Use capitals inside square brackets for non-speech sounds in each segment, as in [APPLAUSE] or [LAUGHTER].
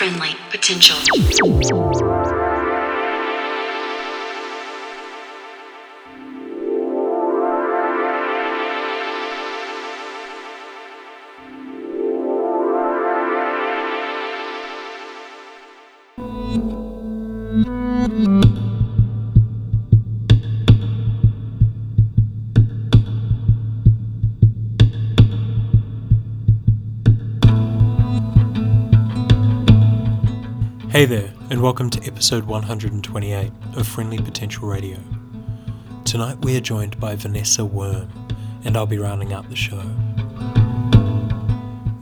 friendly potential. Hey there, and welcome to episode 128 of Friendly Potential Radio. Tonight we are joined by Vanessa Worm, and I'll be rounding out the show.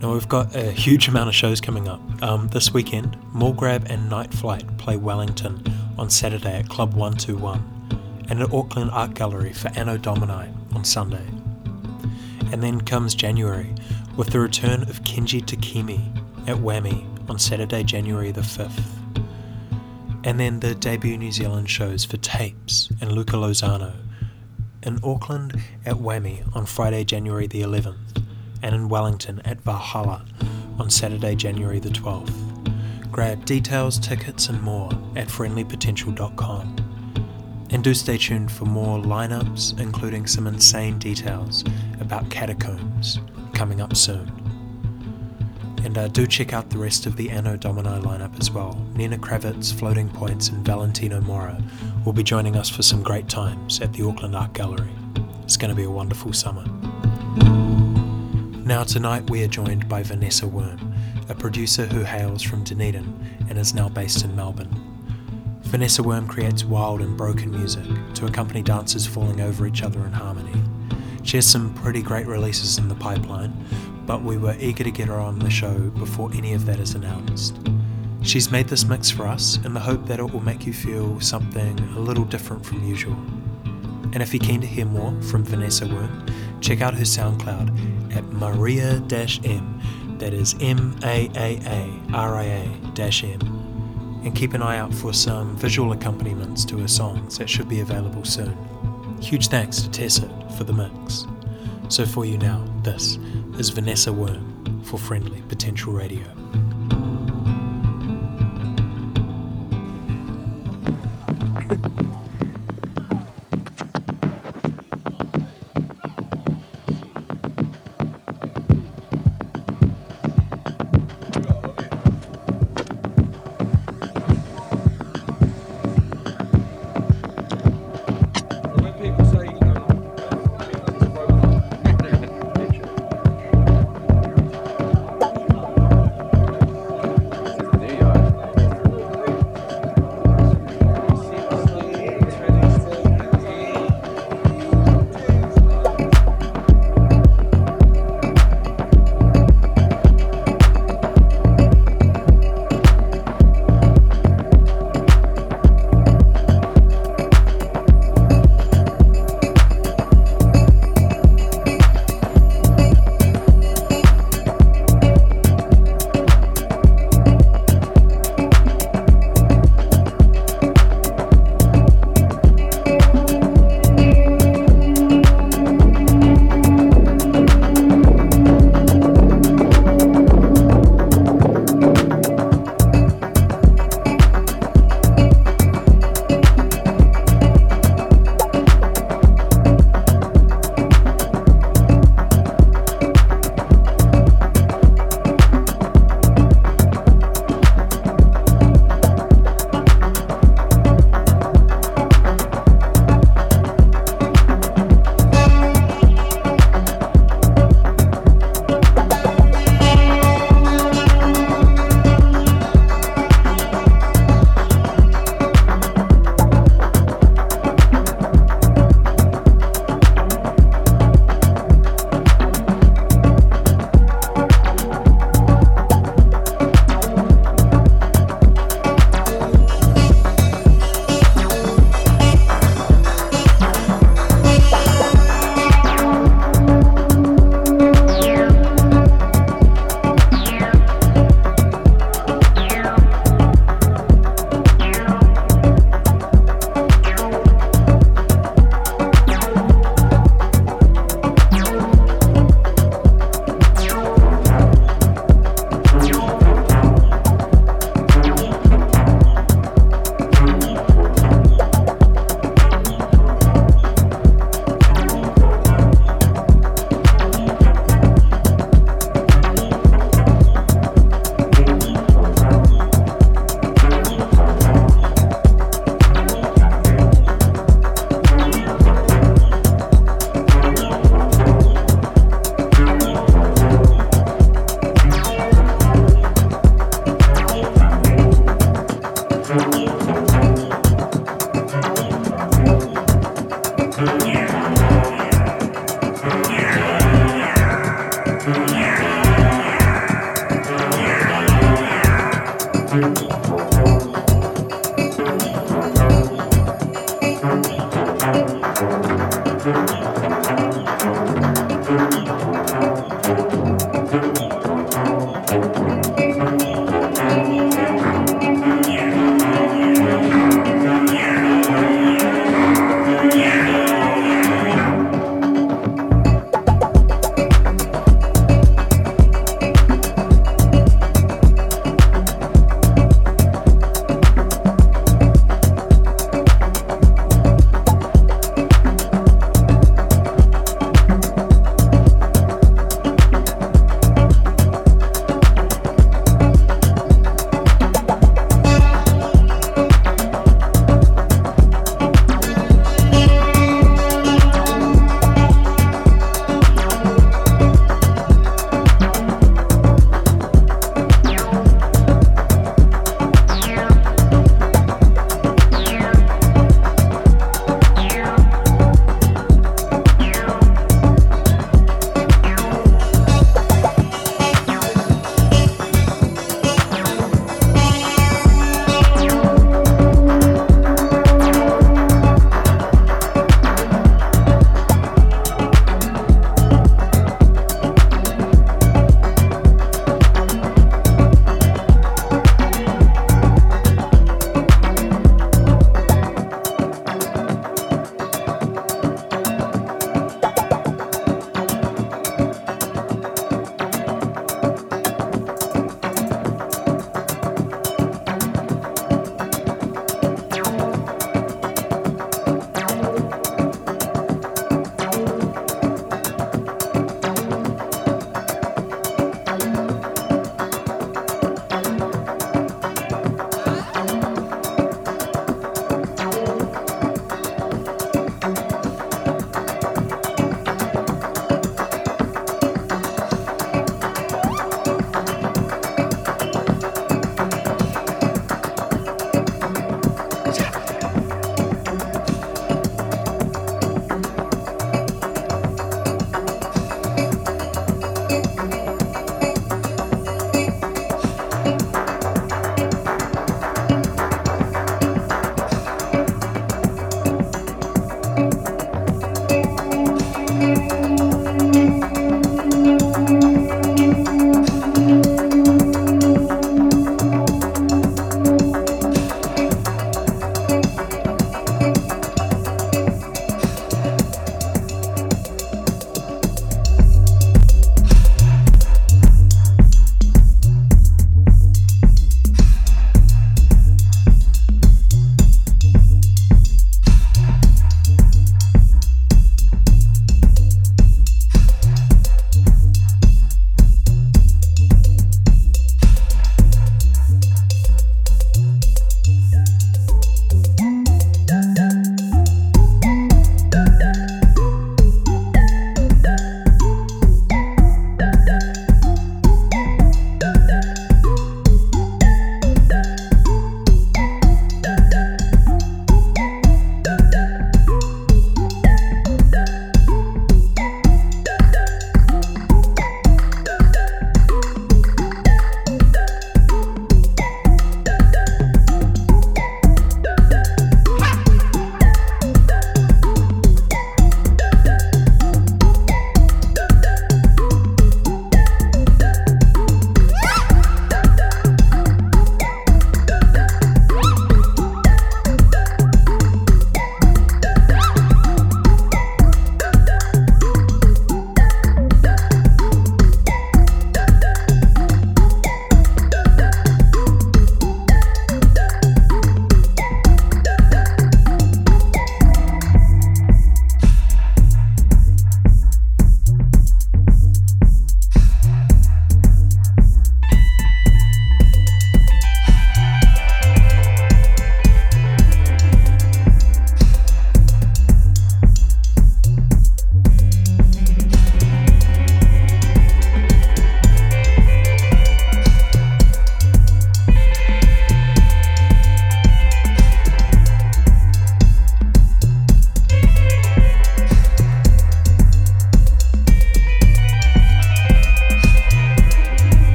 Now we've got a huge amount of shows coming up. Um, this weekend, Grab and Night Flight play Wellington on Saturday at Club 121, and at Auckland Art Gallery for Anno Domini on Sunday. And then comes January with the return of Kenji Takimi at Whammy on Saturday, January the 5th. And then the debut New Zealand shows for Tapes and Luca Lozano in Auckland at Whammy on Friday, January the 11th, and in Wellington at Valhalla on Saturday, January the 12th. Grab details, tickets, and more at friendlypotential.com. And do stay tuned for more lineups, including some insane details about catacombs, coming up soon. And uh, do check out the rest of the Anno Domini lineup as well. Nina Kraviz, Floating Points, and Valentino Mora will be joining us for some great times at the Auckland Art Gallery. It's going to be a wonderful summer. Now, tonight we are joined by Vanessa Worm, a producer who hails from Dunedin and is now based in Melbourne. Vanessa Worm creates wild and broken music to accompany dancers falling over each other in harmony. She has some pretty great releases in the pipeline, but we were eager to get her on the show before any of that is announced. She's made this mix for us in the hope that it will make you feel something a little different from usual. And if you're keen to hear more from Vanessa Worm, check out her SoundCloud at Maria M, that is M A A A R I A M. And keep an eye out for some visual accompaniments to her songs that should be available soon. Huge thanks to Tessa for the mix. So for you now, this is Vanessa Worm for Friendly Potential Radio. [LAUGHS]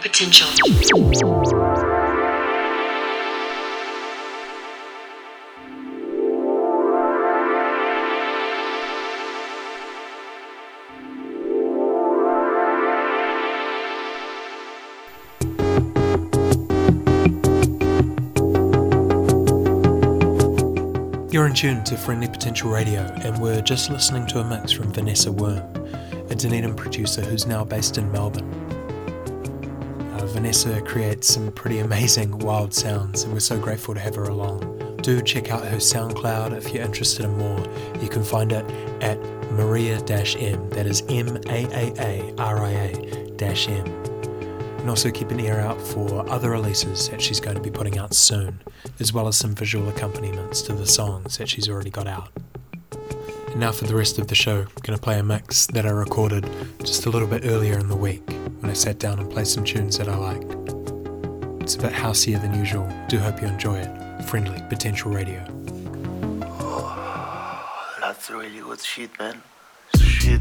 potential. You're in tune to Friendly Potential Radio, and we're just listening to a mix from Vanessa Worm, a Dunedin producer who's now based in Melbourne. Vanessa creates some pretty amazing wild sounds, and we're so grateful to have her along. Do check out her SoundCloud if you're interested in more. You can find it at Maria M, that is M A A A R I A M and also keep an ear out for other releases that she's going to be putting out soon, as well as some visual accompaniments to the songs that she's already got out. And now for the rest of the show, I'm going to play a mix that I recorded just a little bit earlier in the week when I sat down and played some tunes that I liked. It's a bit houseier than usual. Do hope you enjoy it. Friendly Potential Radio. Oh, that's really good shit, man. Shit.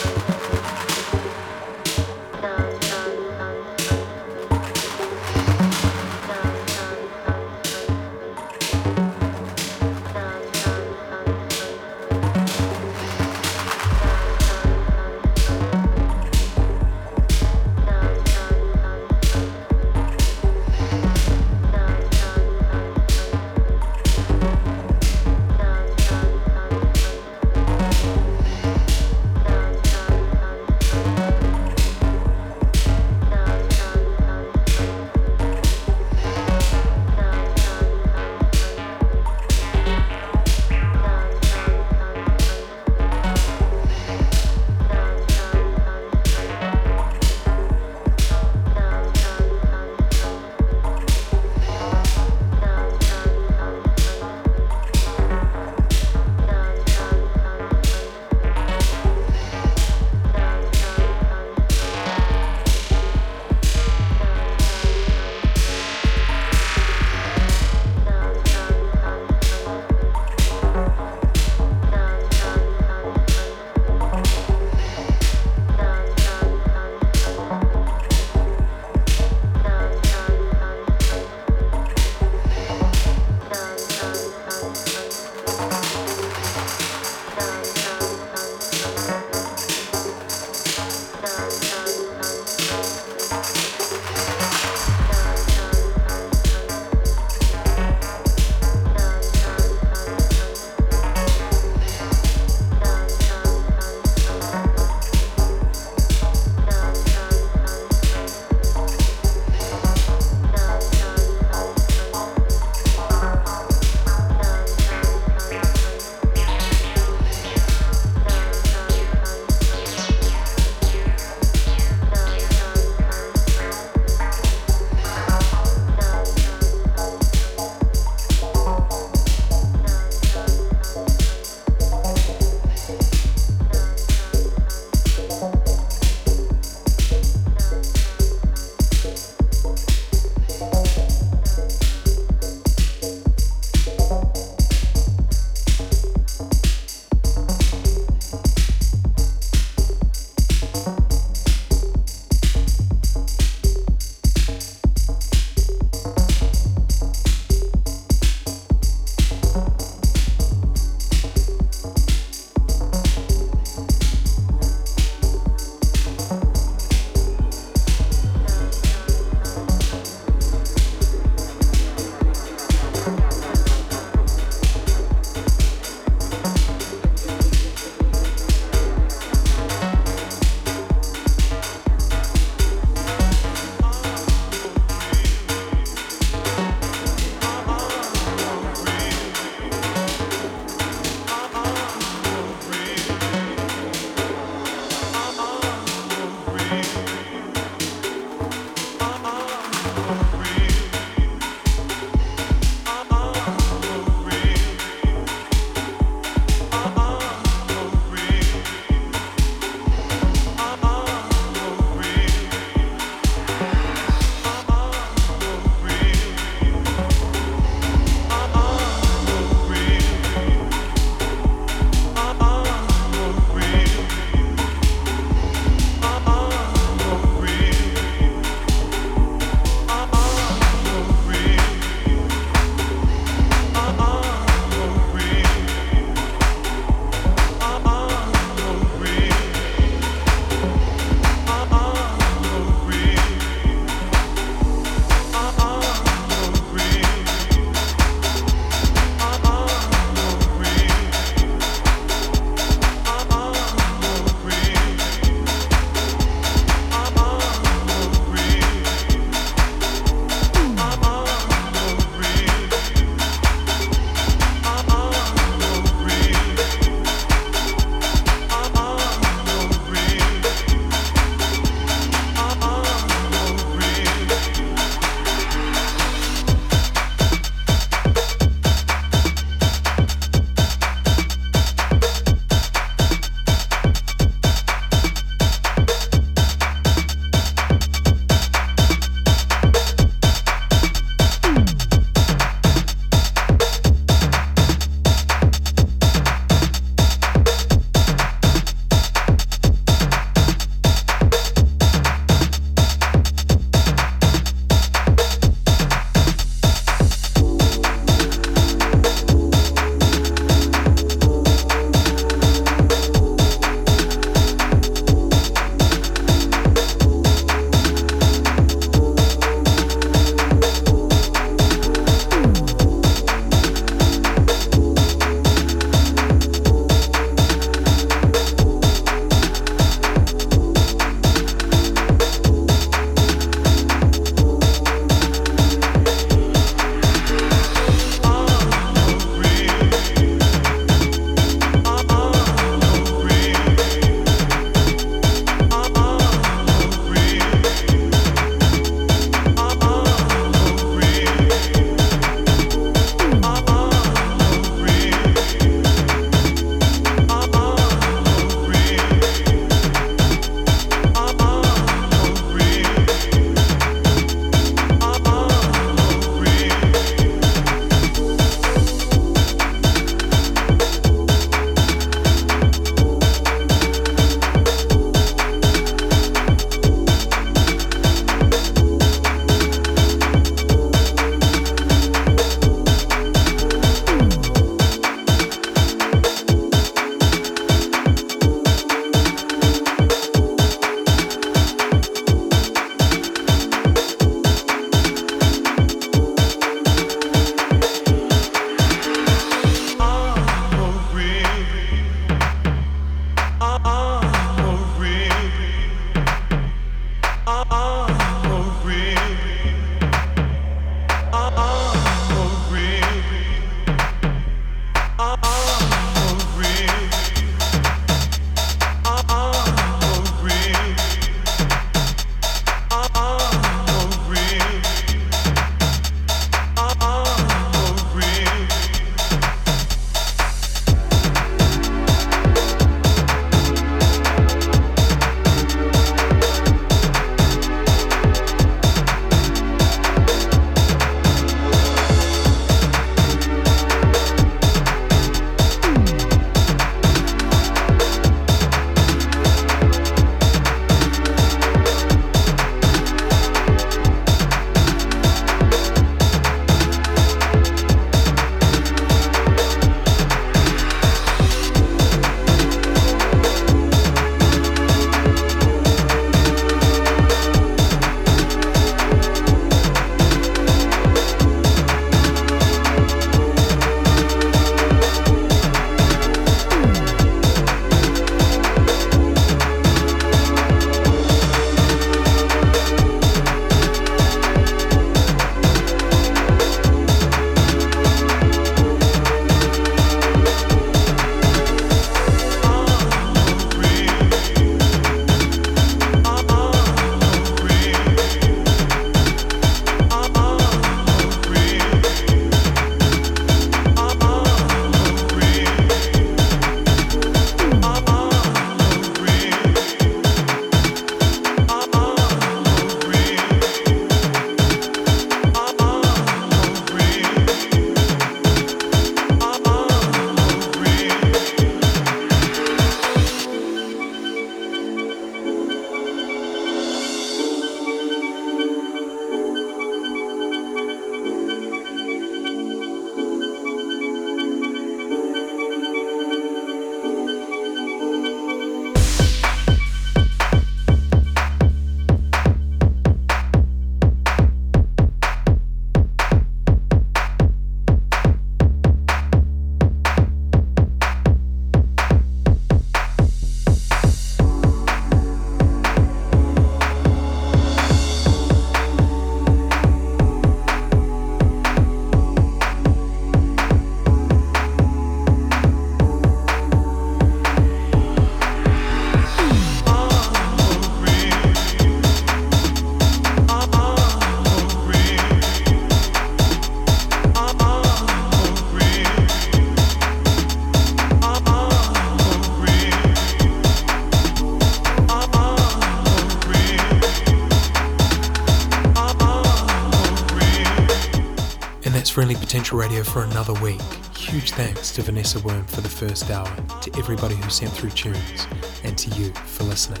Potential Radio for another week. Huge thanks to Vanessa Worm for the first hour, to everybody who sent through tunes, and to you for listening.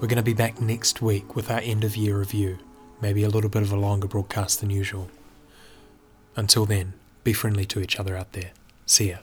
We're going to be back next week with our end of year review, maybe a little bit of a longer broadcast than usual. Until then, be friendly to each other out there. See ya.